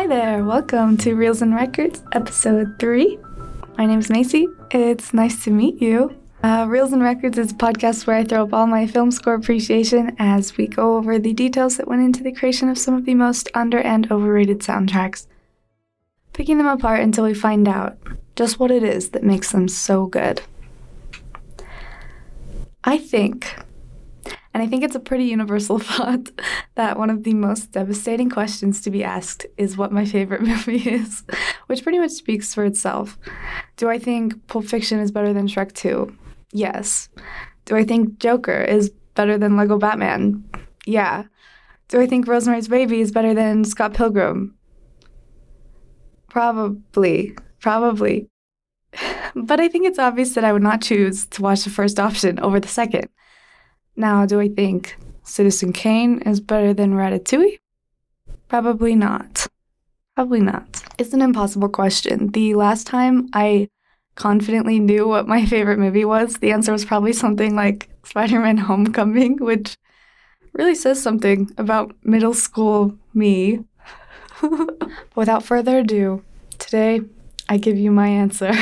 Hi there, welcome to Reels and Records, episode three. My name is Macie. It's nice to meet you. Uh, Reels and Records is a podcast where I throw up all my film score appreciation as we go over the details that went into the creation of some of the most under and overrated soundtracks, picking them apart until we find out just what it is that makes them so good. I think, and I think it's a pretty universal thought, that one of the most devastating questions to be asked is what my favorite movie is, which pretty much speaks for itself. Do I think Pulp Fiction is better than Shrek 2? Yes. Do I think Joker is better than Lego Batman? Yeah. Do I think Rosemary's Baby is better than Scott Pilgrim? Probably. Probably. But I think it's obvious that I would not choose to watch the first option over the second. Now, do I think Citizen Kane is better than Ratatouille? Probably not. Probably not. It's an impossible question. The last time I confidently knew what my favorite movie was, the answer was probably something like Spider Man Homecoming, which really says something about middle school me. Without further ado, today I give you my answer.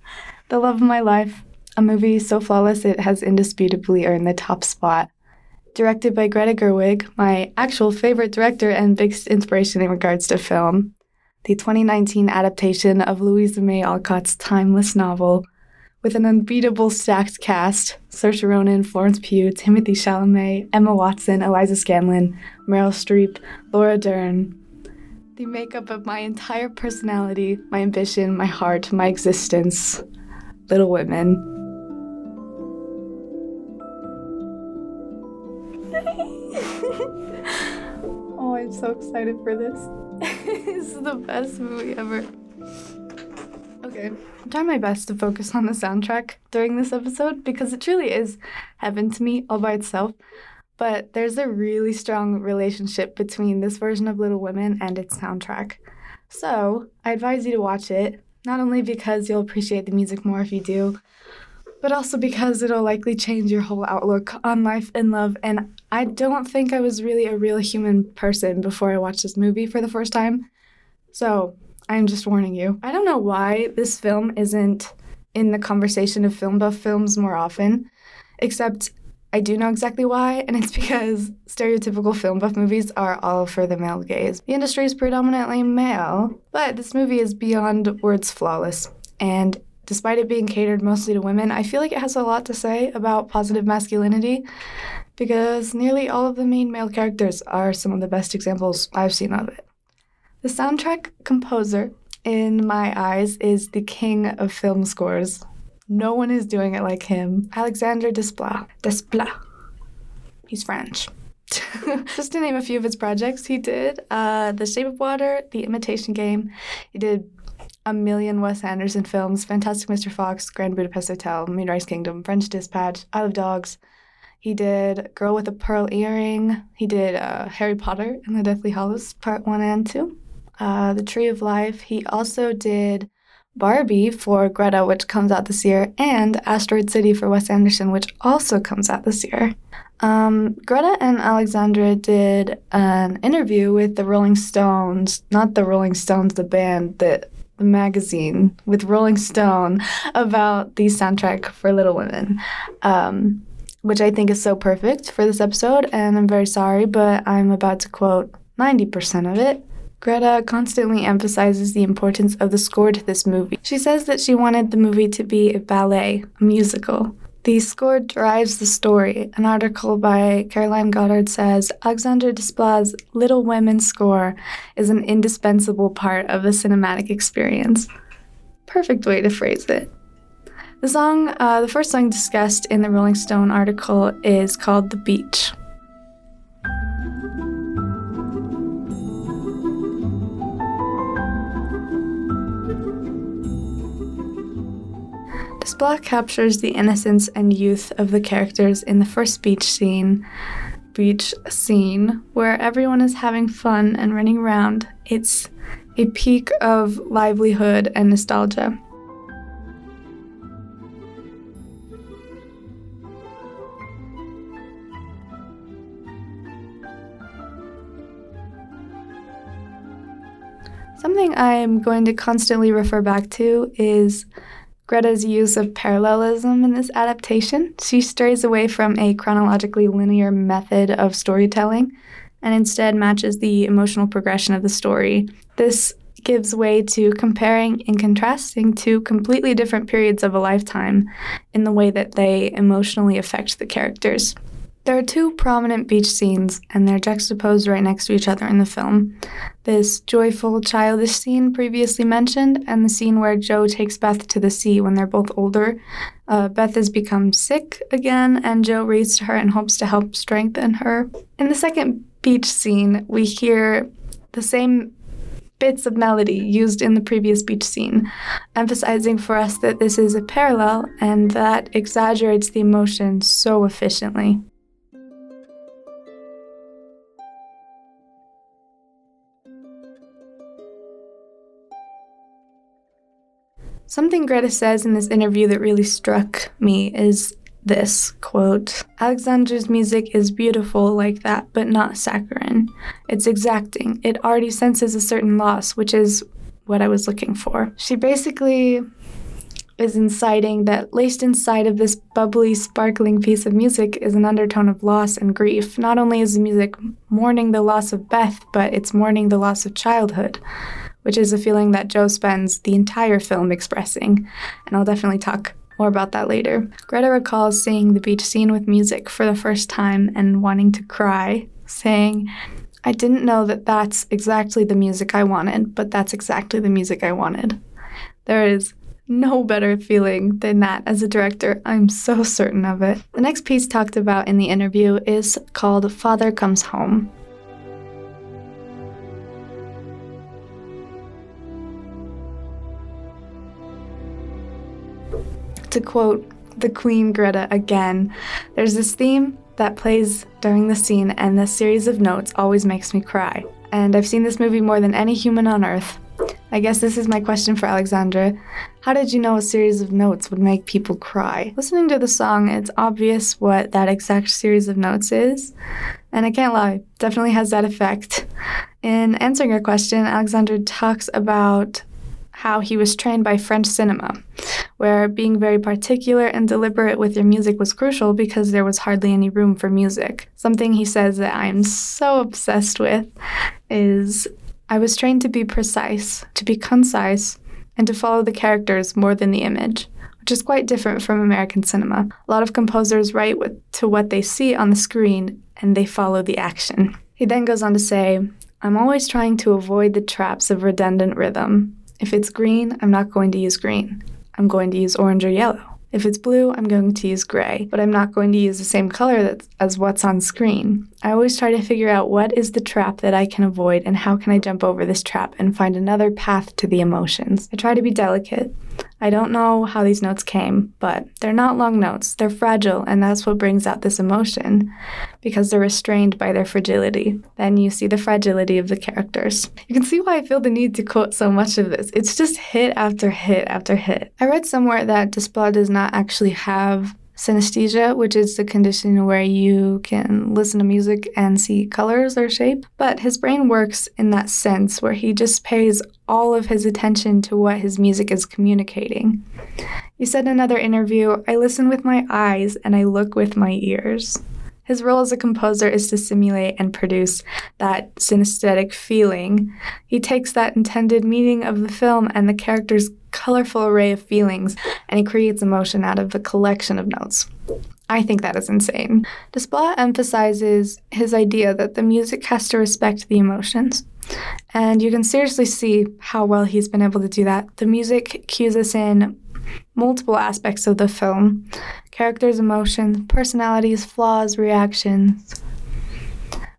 the love of my life, a movie so flawless it has indisputably earned the top spot. Directed by Greta Gerwig, my actual favorite director and biggest inspiration in regards to film, the 2019 adaptation of Louisa May Alcott's timeless novel, with an unbeatable stacked cast Saoirse Ronan, Florence Pugh, Timothy Chalamet, Emma Watson, Eliza Scanlen, Meryl Streep, Laura Dern. The makeup of my entire personality, my ambition, my heart, my existence. Little Women. I'm so excited for this. this is the best movie ever. Okay, I'm trying my best to focus on the soundtrack during this episode because it truly is heaven to me all by itself. But there's a really strong relationship between this version of Little Women and its soundtrack. So, I advise you to watch it, not only because you'll appreciate the music more if you do, but also because it'll likely change your whole outlook on life and love. And I don't think I was really a real human person before I watched this movie for the first time. So I'm just warning you. I don't know why this film isn't in the conversation of film buff films more often, except I do know exactly why, and it's because stereotypical film buff movies are all for the male gaze. The industry is predominantly male, but this movie is beyond words flawless, and despite it being catered mostly to women, I feel like it has a lot to say about positive masculinity because nearly all of the main male characters are some of the best examples I've seen of it. The soundtrack composer, in my eyes, is the king of film scores. No one is doing it like him. Alexandre Desplat. Desplat. He's French. Just to name a few of his projects, he did uh, The Shape of Water, The Imitation Game. He did a million Wes Anderson films Fantastic Mr. Fox, Grand Budapest Hotel, Moonrise Kingdom, French Dispatch, Isle of Dogs. He did Girl with a Pearl Earring. He did uh, Harry Potter and the Deathly Hallows, Part 1 and 2. Uh, the Tree of Life. He also did Barbie for Greta, which comes out this year, and Asteroid City for Wes Anderson, which also comes out this year. Um, Greta and Alexandre did an interview with the Rolling Stones, not the Rolling Stones, the band, that the magazine with Rolling Stone about the soundtrack for Little Women, um, which I think is so perfect for this episode. And I'm very sorry, but I'm about to quote 90% of it. Greta constantly emphasizes the importance of the score to this movie. She says that she wanted the movie to be a ballet, a musical. The score drives the story. An article by Caroline Goddard says Alexandre Desplat's Little Women score is an indispensable part of the cinematic experience. Perfect way to phrase it. The song, uh, the first song discussed in the Rolling Stone article is called The Beach. Desplat captures the innocence and youth of the characters in the first beach scene, beach scene where everyone is having fun and running around. It's a peak of livelihood and nostalgia. Something I'm going to constantly refer back to is Greta's use of parallelism in this adaptation. She strays away from a chronologically linear method of storytelling and instead matches the emotional progression of the story. This gives way to comparing and contrasting two completely different periods of a lifetime in the way that they emotionally affect the characters. There are two prominent beach scenes, and they're juxtaposed right next to each other in the film. This joyful, childish scene previously mentioned, and the scene where Jo takes Beth to the sea when they're both older. Uh, Beth has become sick again, and Jo reads to her and hopes to help strengthen her. In the second beach scene, we hear the same bits of melody used in the previous beach scene, emphasizing for us that this is a parallel and that exaggerates the emotion so efficiently. Something Greta says in this interview that really struck me is this quote Alexandre's music is beautiful like that, but not saccharine. It's exacting. It already senses a certain loss, which is what I was looking for. She basically is inciting that laced inside of this bubbly, sparkling piece of music is an undertone of loss and grief. Not only is the music mourning the loss of Beth, but it's mourning the loss of childhood which is a feeling that Jo spends the entire film expressing. And I'll definitely talk more about that later. Greta recalls seeing the beach scene with music for the first time and wanting to cry, saying, I didn't know that that's exactly the music I wanted, but that's exactly the music I wanted. There is no better feeling than that as a director. I'm so certain of it. The next piece talked about in the interview is called Father Comes Home. To quote the Queen Greta again, there's this theme that plays during the scene, and this series of notes always makes me cry. And I've seen this movie more than any human on earth. I guess this is my question for Alexandre. How did you know a series of notes would make people cry? Listening to the song, it's obvious what that exact series of notes is. And I can't lie, definitely has that effect. In answering your question, Alexandre talks about how he was trained by French cinema, where being very particular and deliberate with your music was crucial because there was hardly any room for music. Something he says that I'm so obsessed with is I was trained to be precise, to be concise, and to follow the characters more than the image. Which is quite different from American cinema. A lot of composers write with, to what they see on the screen and they follow the action. He then goes on to say, I'm always trying to avoid the traps of redundant rhythm. If it's green, I'm not going to use green. I'm going to use orange or yellow. If it's blue, I'm going to use gray, but I'm not going to use the same color as what's on screen. I always try to figure out what is the trap that I can avoid and how can I jump over this trap and find another path to the emotions. I try to be delicate. I don't know how these notes came, but they're not long notes. They're fragile, and that's what brings out this emotion because they're restrained by their fragility. Then you see the fragility of the characters. You can see why I feel the need to quote so much of this. It's just hit after hit after hit. I read somewhere that Desplat does not actually have synesthesia, which is the condition where you can listen to music and see colors or shape. But his brain works in that sense where he just pays all of his attention to what his music is communicating. He said in another interview, I listen with my eyes and I look with my ears. His role as a composer is to simulate and produce that synesthetic feeling. He takes that intended meaning of the film and the character's colorful array of feelings and he creates emotion out of a collection of notes. I think that is insane. Desplat emphasizes his idea that the music has to respect the emotions. And you can seriously see how well he's been able to do that. The music cues us in multiple aspects of the film characters' emotions, personalities, flaws, reactions.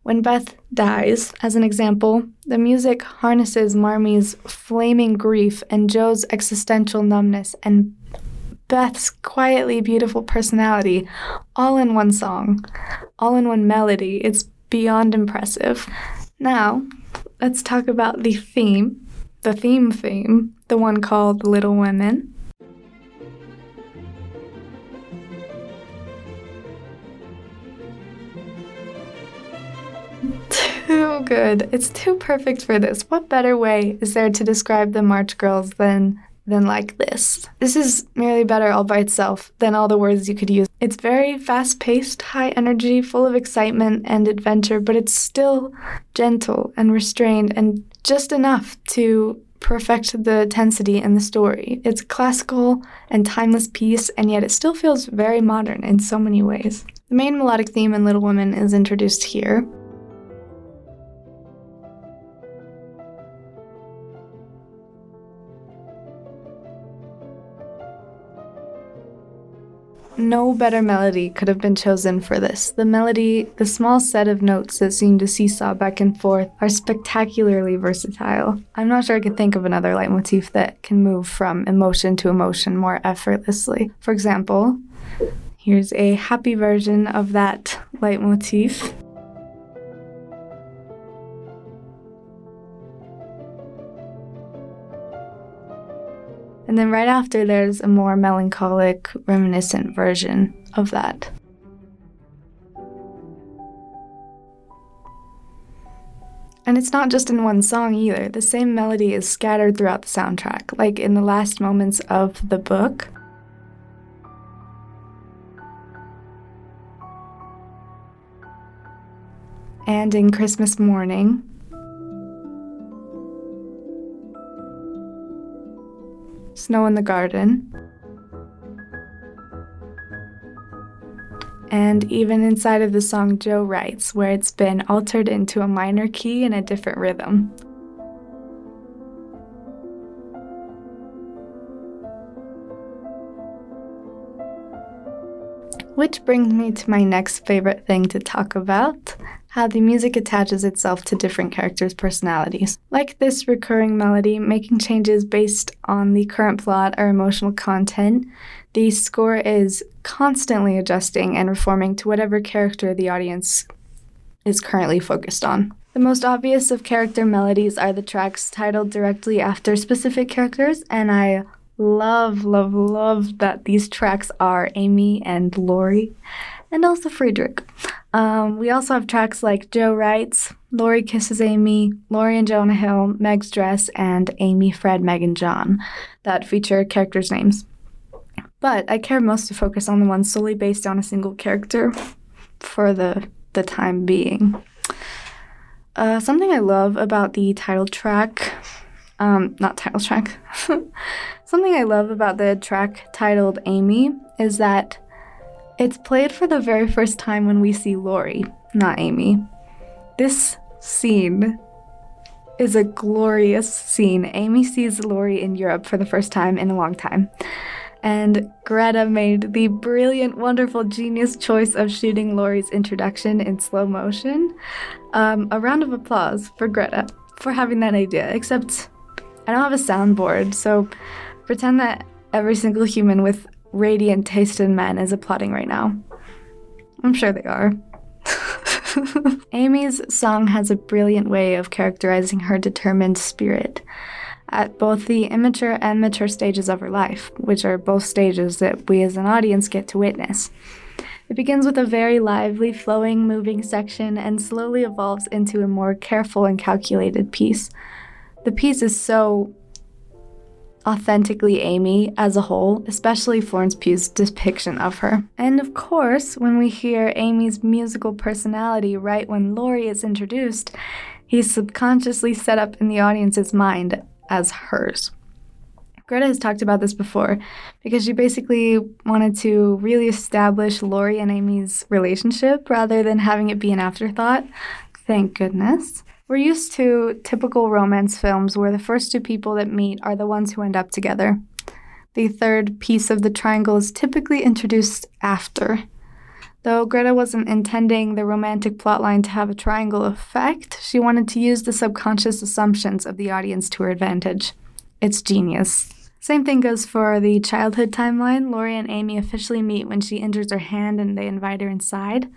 When Beth dies, as an example, the music harnesses Marmee's flaming grief and Jo's existential numbness and Beth's quietly beautiful personality all in one song, all in one melody. It's beyond impressive. Now, let's talk about the theme, the theme theme, the one called Little Women. So good. It's too perfect for this. What better way is there to describe the March Girls than than like this? This is merely better all by itself than all the words you could use. It's very fast-paced, high energy, full of excitement and adventure, but it's still gentle and restrained and just enough to perfect the tensity in the story. It's a classical and timeless piece, and yet it still feels very modern in so many ways. The main melodic theme in Little Women is introduced here. No better melody could have been chosen for this. The melody, the small set of notes that seem to seesaw back and forth, are spectacularly versatile. I'm not sure I could think of another leitmotif that can move from emotion to emotion more effortlessly. For example, here's a happy version of that leitmotif. And then right after, there's a more melancholic, reminiscent version of that. And it's not just in one song either. The same melody is scattered throughout the soundtrack, like in the last moments of the book. And in Christmas Morning. Snow in the Garden. And even inside of the song Jo Writes, where it's been altered into a minor key and a different rhythm. Which brings me to my next favorite thing to talk about how the music attaches itself to different characters' personalities. Like this recurring melody, making changes based on the current plot or emotional content, the score is constantly adjusting and reforming to whatever character the audience is currently focused on. The most obvious of character melodies are the tracks titled directly after specific characters, and I love, love, love that these tracks are Amy and Laurie, and also Friedrich. Um, we also have tracks like Jo Writes, Laurie Kisses Amy, Laurie and Jo on a Hill, Meg's Dress, and Amy, Fred, Meg, and John that feature characters' names. But I care most to focus on the ones solely based on a single character for the, the time being. Uh, something I love about the title track, um, not title track, something I love about the track titled Amy is that it's played for the very first time when we see Laurie, not Amy. This scene is a glorious scene. Amy sees Laurie in Europe for the first time in a long time. And Greta made the brilliant, wonderful, genius choice of shooting Laurie's introduction in slow motion. Um, a round of applause for Greta for having that idea, except I don't have a soundboard, so pretend that every single human with radiant taste in men is applauding right now. I'm sure they are. Amy's song has a brilliant way of characterizing her determined spirit at both the immature and mature stages of her life, which are both stages that we as an audience get to witness. It begins with a very lively, flowing, moving section and slowly evolves into a more careful and calculated piece. The piece is so authentically Amy as a whole, especially Florence Pugh's depiction of her. And of course, when we hear Amy's musical personality right when Laurie is introduced, he's subconsciously set up in the audience's mind as hers. Greta has talked about this before because she basically wanted to really establish Laurie and Amy's relationship rather than having it be an afterthought. Thank goodness. We're used to typical romance films where the first two people that meet are the ones who end up together. The third piece of the triangle is typically introduced after. Though Greta wasn't intending the romantic plotline to have a triangle effect, she wanted to use the subconscious assumptions of the audience to her advantage. It's genius. Same thing goes for the childhood timeline. Laurie and Amy officially meet when she injures her hand and they invite her inside.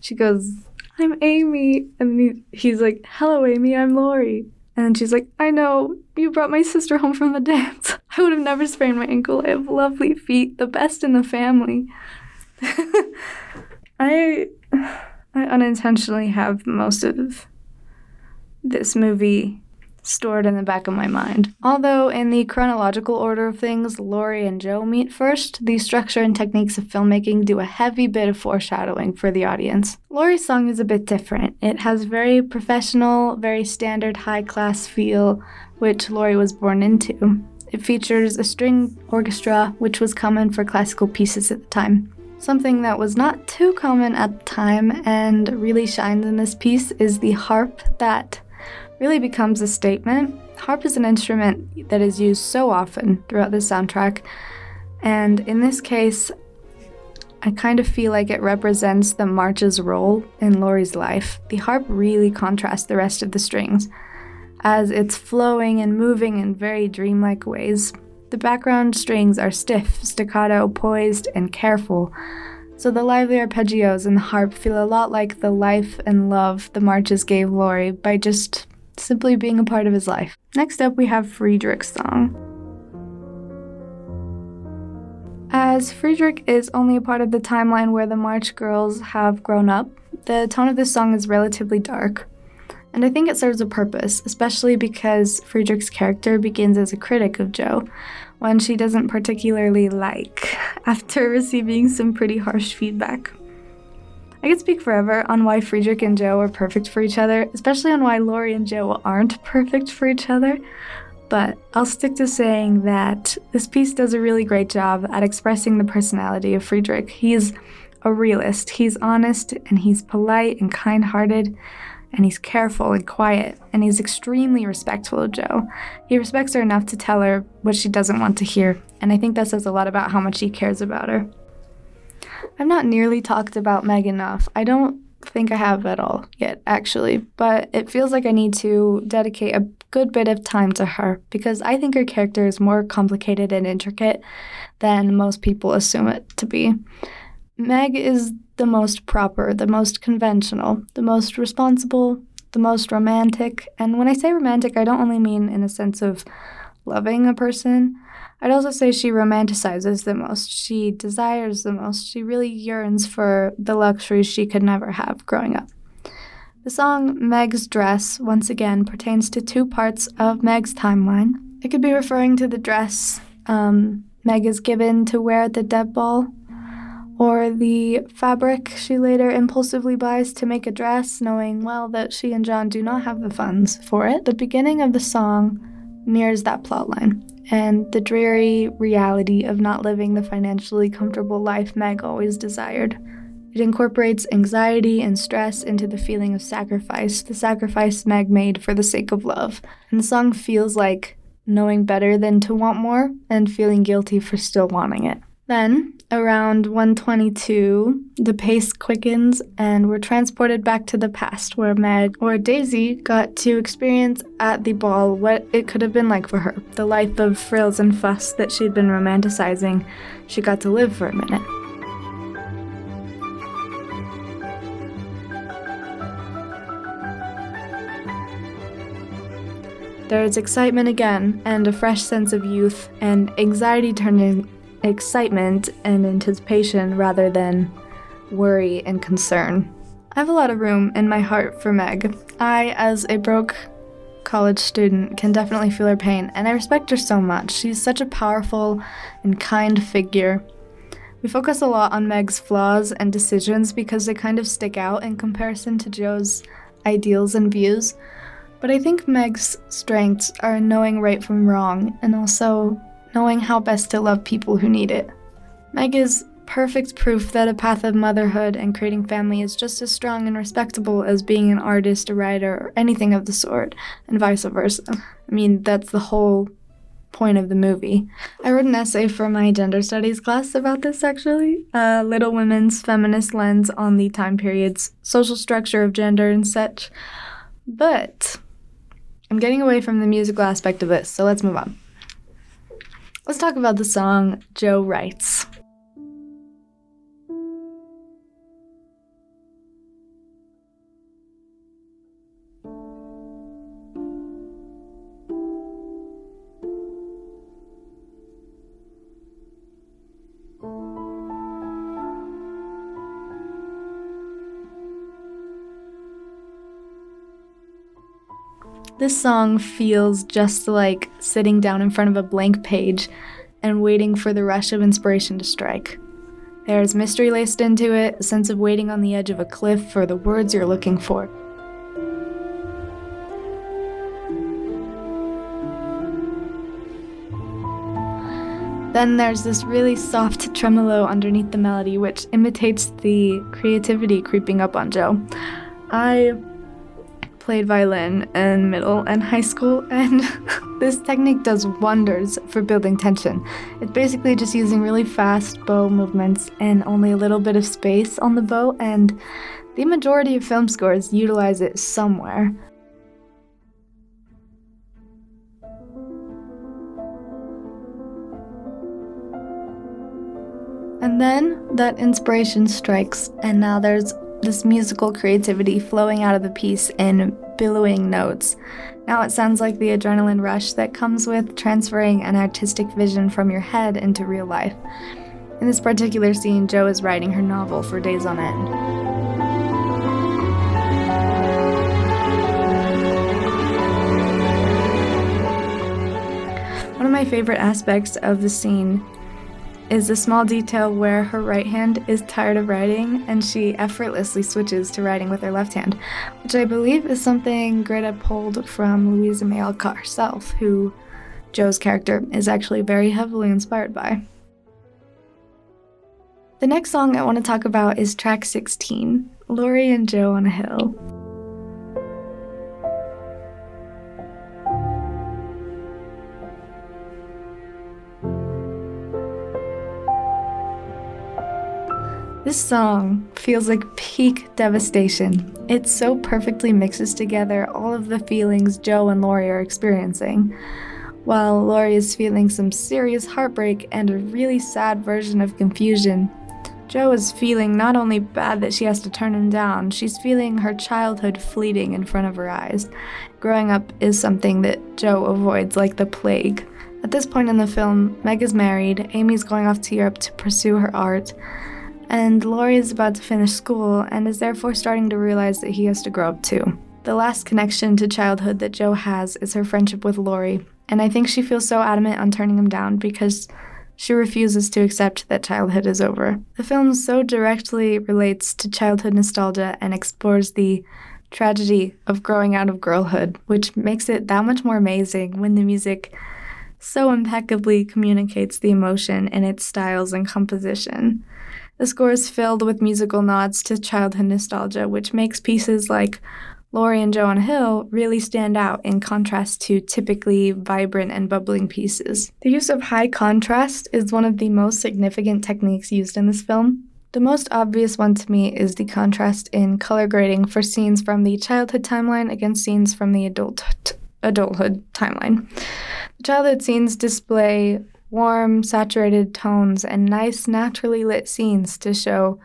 She goes, I'm Amy. And he, he's like, Hello, Amy, I'm Laurie. And she's like, I know, you brought my sister home from the dance. I would have never sprained my ankle. I have lovely feet, the best in the family. I I unintentionally have most of this movie stored in the back of my mind. Although, in the chronological order of things, Laurie and Jo meet first, the structure and techniques of filmmaking do a heavy bit of foreshadowing for the audience. Laurie's song is a bit different. It has very professional, very standard high class feel, which Laurie was born into. It features a string orchestra, which was common for classical pieces at the time. Something that was not too common at the time and really shines in this piece is the harp that really becomes a statement. Harp is an instrument that is used so often throughout the soundtrack, and in this case, I kind of feel like it represents the march's role in Laurie's life. The harp really contrasts the rest of the strings, as it's flowing and moving in very dreamlike ways. The background strings are stiff, staccato, poised, and careful, so the lively arpeggios in the harp feel a lot like the life and love the marches gave Laurie by just simply being a part of his life. Next up, we have Friedrich's song. As Friedrich is only a part of the timeline where the March girls have grown up, the tone of this song is relatively dark. And I think it serves a purpose, especially because Friedrich's character begins as a critic of Jo, one she doesn't particularly like, after receiving some pretty harsh feedback. I could speak forever on why Friedrich and Jo are perfect for each other, especially on why Laurie and Jo aren't perfect for each other. But I'll stick to saying that this piece does a really great job at expressing the personality of Friedrich. He's a realist, he's honest, and he's polite and kind hearted, and he's careful and quiet, and he's extremely respectful of Jo. He respects her enough to tell her what she doesn't want to hear, and I think that says a lot about how much he cares about her. I've not nearly talked about Meg enough. I don't think I have at all yet, actually, but it feels like I need to dedicate a good bit of time to her because I think her character is more complicated and intricate than most people assume it to be. Meg is the most proper, the most conventional, the most responsible, the most romantic. And when I say romantic, I don't only mean in a sense of loving a person. I'd also say she romanticizes the most. She desires the most. She really yearns for the luxuries she could never have growing up. The song Meg's Dress, once again, pertains to two parts of Meg's timeline. It could be referring to the dress um, Meg is given to wear at the Deb Ball, or the fabric she later impulsively buys to make a dress, knowing well that she and John do not have the funds for it. The beginning of the song mirrors that plotline and the dreary reality of not living the financially comfortable life Meg always desired. It incorporates anxiety and stress into the feeling of sacrifice, the sacrifice Meg made for the sake of love. And the song feels like knowing better than to want more and feeling guilty for still wanting it. Then, around 122, the pace quickens and we're transported back to the past where Meg or Daisy got to experience at the ball what it could have been like for her. The life of frills and fuss that she'd been romanticizing, she got to live for a minute. There is excitement again, and a fresh sense of youth, and anxiety turning excitement and anticipation rather than worry and concern. I have a lot of room in my heart for Meg. I, as a broke college student, can definitely feel her pain, and I respect her so much. She's such a powerful and kind figure. We focus a lot on Meg's flaws and decisions because they kind of stick out in comparison to Jo's ideals and views. But I think Meg's strengths are knowing right from wrong and also knowing how best to love people who need it. Meg is perfect proof that a path of motherhood and creating family is just as strong and respectable as being an artist, a writer, or anything of the sort, and vice versa. I mean, that's the whole point of the movie. I wrote an essay for my gender studies class about this actually. Uh, Little Women's feminist lens on the time period's social structure of gender and such. But I'm getting away from the musical aspect of this, so let's move on. Let's talk about the song Jo Writes. This song feels just like sitting down in front of a blank page and waiting for the rush of inspiration to strike. There's mystery laced into it, a sense of waiting on the edge of a cliff for the words you're looking for. Then there's this really soft tremolo underneath the melody, which imitates the creativity creeping up on Jo. I played violin in middle and high school, and this technique does wonders for building tension. It's basically just using really fast bow movements and only a little bit of space on the bow, and the majority of film scores utilize it somewhere. And then that inspiration strikes, and now there's this musical creativity flowing out of the piece in billowing notes. Now it sounds like the adrenaline rush that comes with transferring an artistic vision from your head into real life. In this particular scene, Jo is writing her novel for days on end. One of my favorite aspects of the scene is a small detail where her right hand is tired of writing and she effortlessly switches to writing with her left hand, which I believe is something Greta pulled from Louisa May Alcott herself, who Jo's character is actually very heavily inspired by. The next song I want to talk about is track 16, Laurie and Jo on a Hill. This song feels like peak devastation. It so perfectly mixes together all of the feelings Jo and Laurie are experiencing. While Laurie is feeling some serious heartbreak and a really sad version of confusion, Jo is feeling not only bad that she has to turn him down, she's feeling her childhood fleeting in front of her eyes. Growing up is something that Jo avoids like the plague. At this point in the film, Meg is married, Amy's going off to Europe to pursue her art, and Laurie is about to finish school and is therefore starting to realize that he has to grow up too. The last connection to childhood that Jo has is her friendship with Laurie, and I think she feels so adamant on turning him down because she refuses to accept that childhood is over. The film so directly relates to childhood nostalgia and explores the tragedy of growing out of girlhood, which makes it that much more amazing when the music so impeccably communicates the emotion in its styles and composition. The score is filled with musical nods to childhood nostalgia, which makes pieces like Laurie and a Hill really stand out in contrast to typically vibrant and bubbling pieces. The use of high contrast is one of the most significant techniques used in this film. The most obvious one to me is the contrast in color grading for scenes from the childhood timeline against scenes from the adult adulthood timeline. The childhood scenes display warm, saturated tones, and nice, naturally lit scenes to show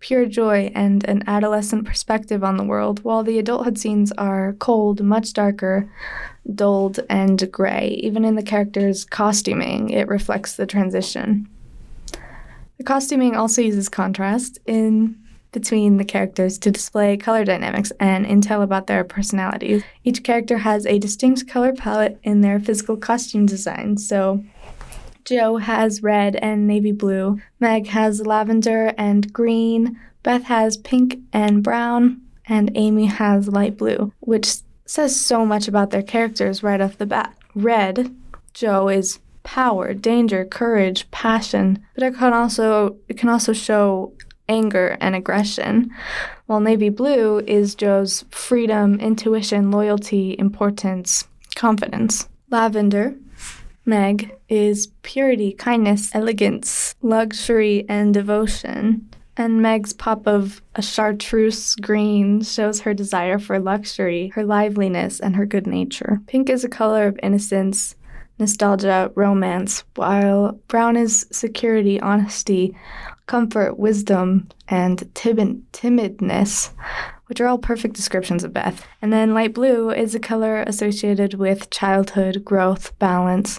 pure joy and an adolescent perspective on the world, while the adulthood scenes are cold, much darker, dulled, and gray. Even in the characters' costuming, it reflects the transition. The costuming also uses contrast in between the characters to display color dynamics and intel about their personalities. Each character has a distinct color palette in their physical costume design, so Jo has red and navy blue. Meg has lavender and green. Beth has pink and brown. And Amy has light blue, which says so much about their characters right off the bat. Red, Jo is power, danger, courage, passion, but it can also it can also show anger and aggression. While navy blue is Jo's freedom, intuition, loyalty, importance, confidence. Lavender Meg is purity, kindness, elegance, luxury, and devotion. And Meg's pop of a chartreuse green shows her desire for luxury, her liveliness, and her good nature. Pink is a color of innocence, nostalgia, romance, while brown is security, honesty, comfort, wisdom, and timid- timidness, which are all perfect descriptions of Beth. And then light blue is a color associated with childhood, growth, balance,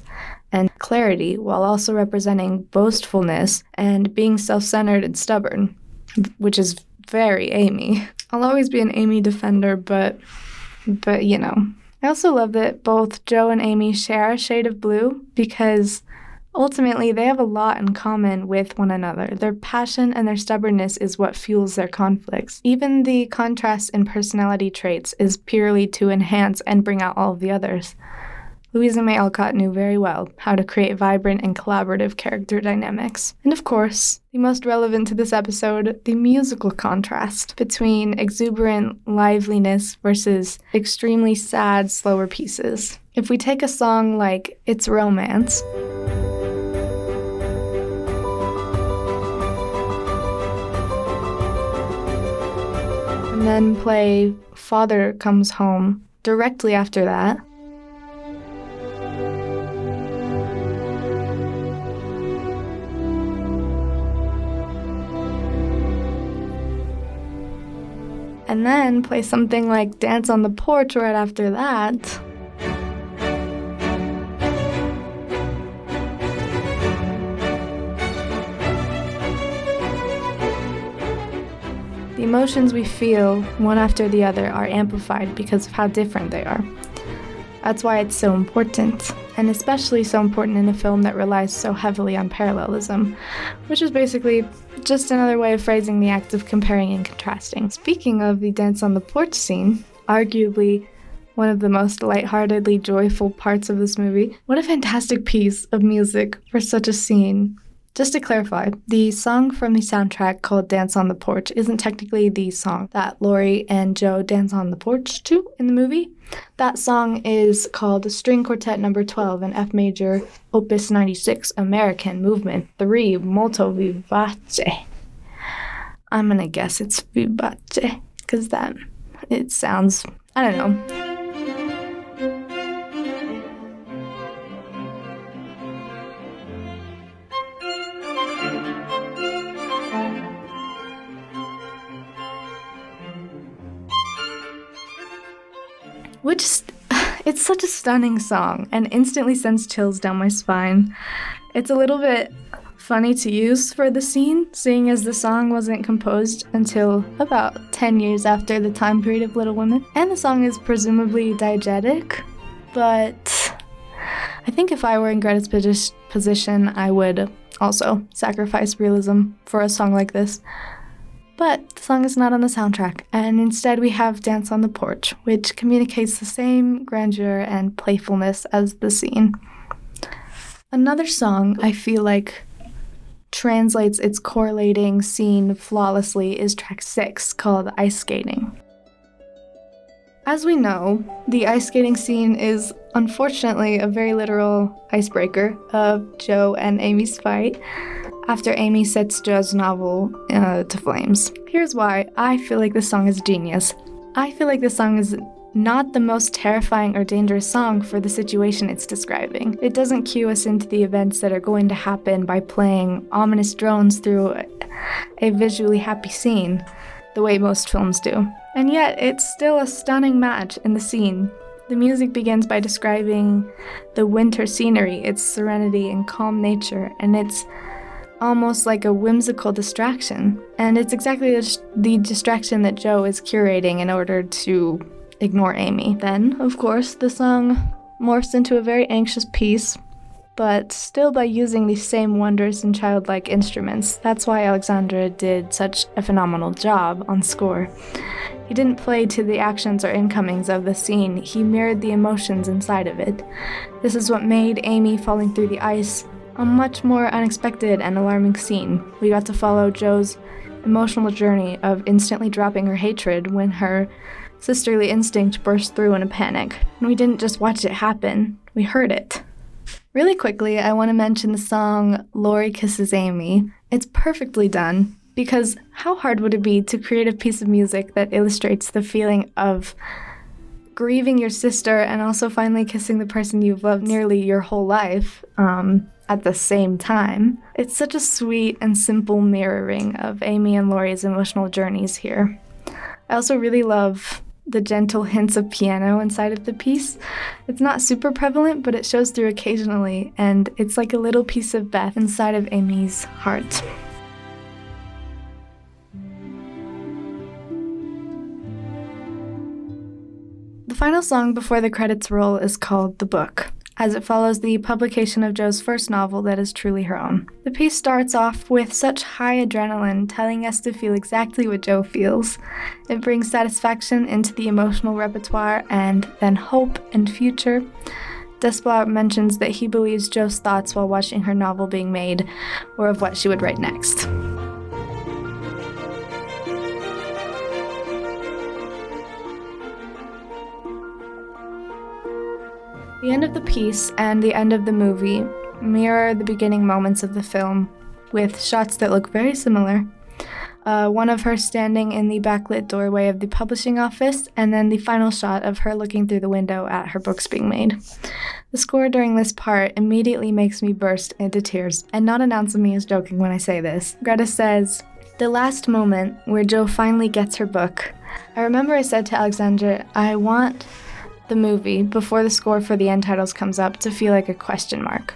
and clarity, while also representing boastfulness and being self centered and stubborn, which is very Amy. I'll always be an Amy defender, but, but you know, I also love that both Jo and Amy share a shade of blue because ultimately they have a lot in common with one another. Their passion and their stubbornness is what fuels their conflicts. Even the contrast in personality traits is purely to enhance and bring out all of the others. Louisa May Alcott knew very well how to create vibrant and collaborative character dynamics. And of course, the most relevant to this episode, the musical contrast between exuberant liveliness versus extremely sad, slower pieces. If we take a song like It's Romance, and then play Father Comes Home directly after that, and then play something like Dance on the Porch right after that. Emotions we feel, one after the other, are amplified because of how different they are. That's why it's so important, and especially so important in a film that relies so heavily on parallelism, which is basically just another way of phrasing the act of comparing and contrasting. Speaking of the dance on the porch scene, arguably one of the most lightheartedly joyful parts of this movie, what a fantastic piece of music for such a scene. Just to clarify, the song from the soundtrack called Dance on the Porch isn't technically the song that Laurie and Jo dance on the porch to in the movie. That song is called String Quartet Number 12 in F major, Opus 96, American Movement 3, Molto Vivace. I'm gonna guess it's Vivace, because that, it sounds, I don't know. Which it's such a stunning song and instantly sends chills down my spine. It's a little bit funny to use for the scene, seeing as the song wasn't composed until about 10 years after the time period of Little Women. And the song is presumably diegetic, but I think if I were in Greta's position, I would also sacrifice realism for a song like this. But the song is not on the soundtrack, and instead we have Dance on the Porch, which communicates the same grandeur and playfulness as the scene. Another song I feel like translates its correlating scene flawlessly is track 6 called Ice Skating. As we know, the ice skating scene is unfortunately a very literal icebreaker of Jo and Amy's fight after Amy sets Jo's novel uh, to flames. Here's why I feel like this song is genius. I feel like this song is not the most terrifying or dangerous song for the situation it's describing. It doesn't cue us into the events that are going to happen by playing ominous drones through a visually happy scene, the way most films do. And yet, it's still a stunning match in the scene. The music begins by describing the winter scenery, its serenity and calm nature, and its almost like a whimsical distraction. And it's exactly the distraction that Jo is curating in order to ignore Amy. Then, of course, the song morphs into a very anxious piece, but still by using the same wondrous and childlike instruments. That's why Alexandre did such a phenomenal job on score. He didn't play to the actions or incomings of the scene, he mirrored the emotions inside of it. This is what made Amy falling through the ice a much more unexpected and alarming scene. We got to follow Jo's emotional journey of instantly dropping her hatred when her sisterly instinct burst through in a panic. And we didn't just watch it happen, we heard it. Really quickly, I want to mention the song Laurie Kisses Amy. It's perfectly done because how hard would it be to create a piece of music that illustrates the feeling of grieving your sister and also finally kissing the person you've loved nearly your whole life? Um, at the same time. It's such a sweet and simple mirroring of Amy and Laurie's emotional journeys here. I also really love the gentle hints of piano inside of the piece. It's not super prevalent, but it shows through occasionally, and it's like a little piece of Beth inside of Amy's heart. The final song before the credits roll is called The Book, as it follows the publication of Jo's first novel that is truly her own. The piece starts off with such high adrenaline, telling us to feel exactly what Jo feels. It brings satisfaction into the emotional repertoire and then hope and future. Desplat mentions that he believes Jo's thoughts while watching her novel being made were of what she would write next. The end of the piece and the end of the movie mirror the beginning moments of the film, with shots that look very similar. Uh, one of her standing in the backlit doorway of the publishing office, and then the final shot of her looking through the window at her books being made. The score during this part immediately makes me burst into tears, and not announcing me is joking when I say this. Greta says, The last moment where Jo finally gets her book. I remember I said to Alexandre, I want the movie, before the score for the end titles comes up, to feel like a question mark.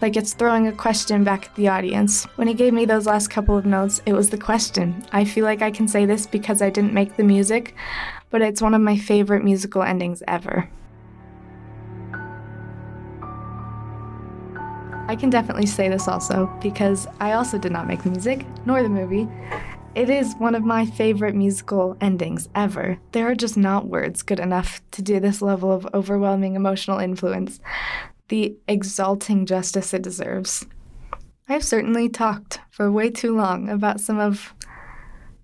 Like it's throwing a question back at the audience. When he gave me those last couple of notes, it was the question. I feel like I can say this because I didn't make the music, but it's one of my favorite musical endings ever. I can definitely say this also because I also did not make the music, nor the movie, it is one of my favorite musical endings ever. There are just not words good enough to do this level of overwhelming emotional influence, the exalting justice it deserves. I've certainly talked for way too long about some of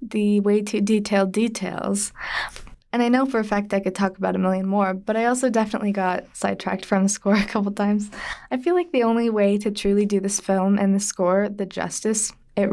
the way too detailed details. And I know for a fact I could talk about a million more, but I also definitely got sidetracked from the score a couple times. I feel like the only way to truly do this film and the score the justice it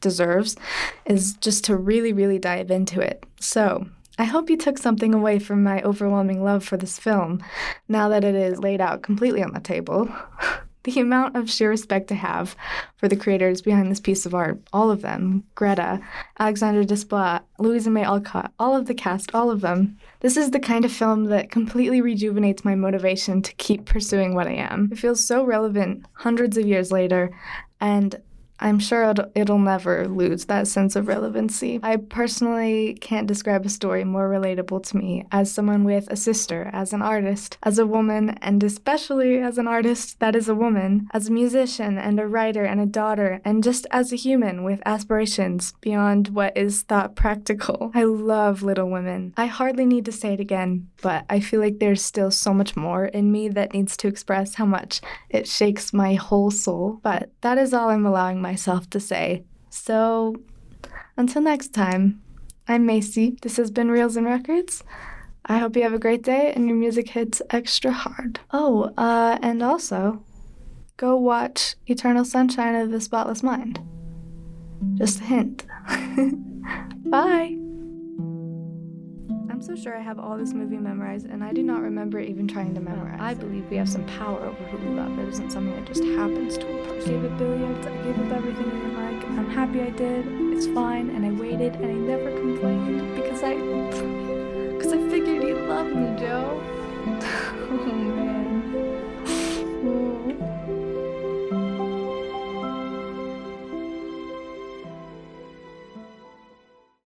deserves is just to really, really dive into it. So, I hope you took something away from my overwhelming love for this film now that it is laid out completely on the table. the amount of sheer respect to have for the creators behind this piece of art, all of them Greta, Alexandre Desplat, Louisa May Alcott, all of the cast, all of them. This is the kind of film that completely rejuvenates my motivation to keep pursuing what I am. It feels so relevant hundreds of years later, and I'm sure it'll, it'll, never lose that sense of relevancy. I personally can't describe a story more relatable to me as someone with a sister, as an artist, as a woman, and especially as an artist that is a woman, as a musician and a writer and a daughter, and just as a human with aspirations beyond what is thought practical. I love Little Women. I hardly need to say it again, but I feel like there's still so much more in me that needs to express how much it shakes my whole soul. But that is all I'm allowing myself to say. So, until next time, I'm Macie. This has been Reels and Records. I hope you have a great day and your music hits extra hard. Oh, uh, and also, go watch Eternal Sunshine of the Spotless Mind. Just a hint. Bye! I'm so sure I have all this movie memorized, and I do not remember even trying to memorize. I believe we have some power over who we love. It isn't something that just happens to us. I gave it billiards. I gave up everything in like. I'm happy I did. It's fine, and I waited, and I never complained because I, because I figured you loved me, Jo. Oh,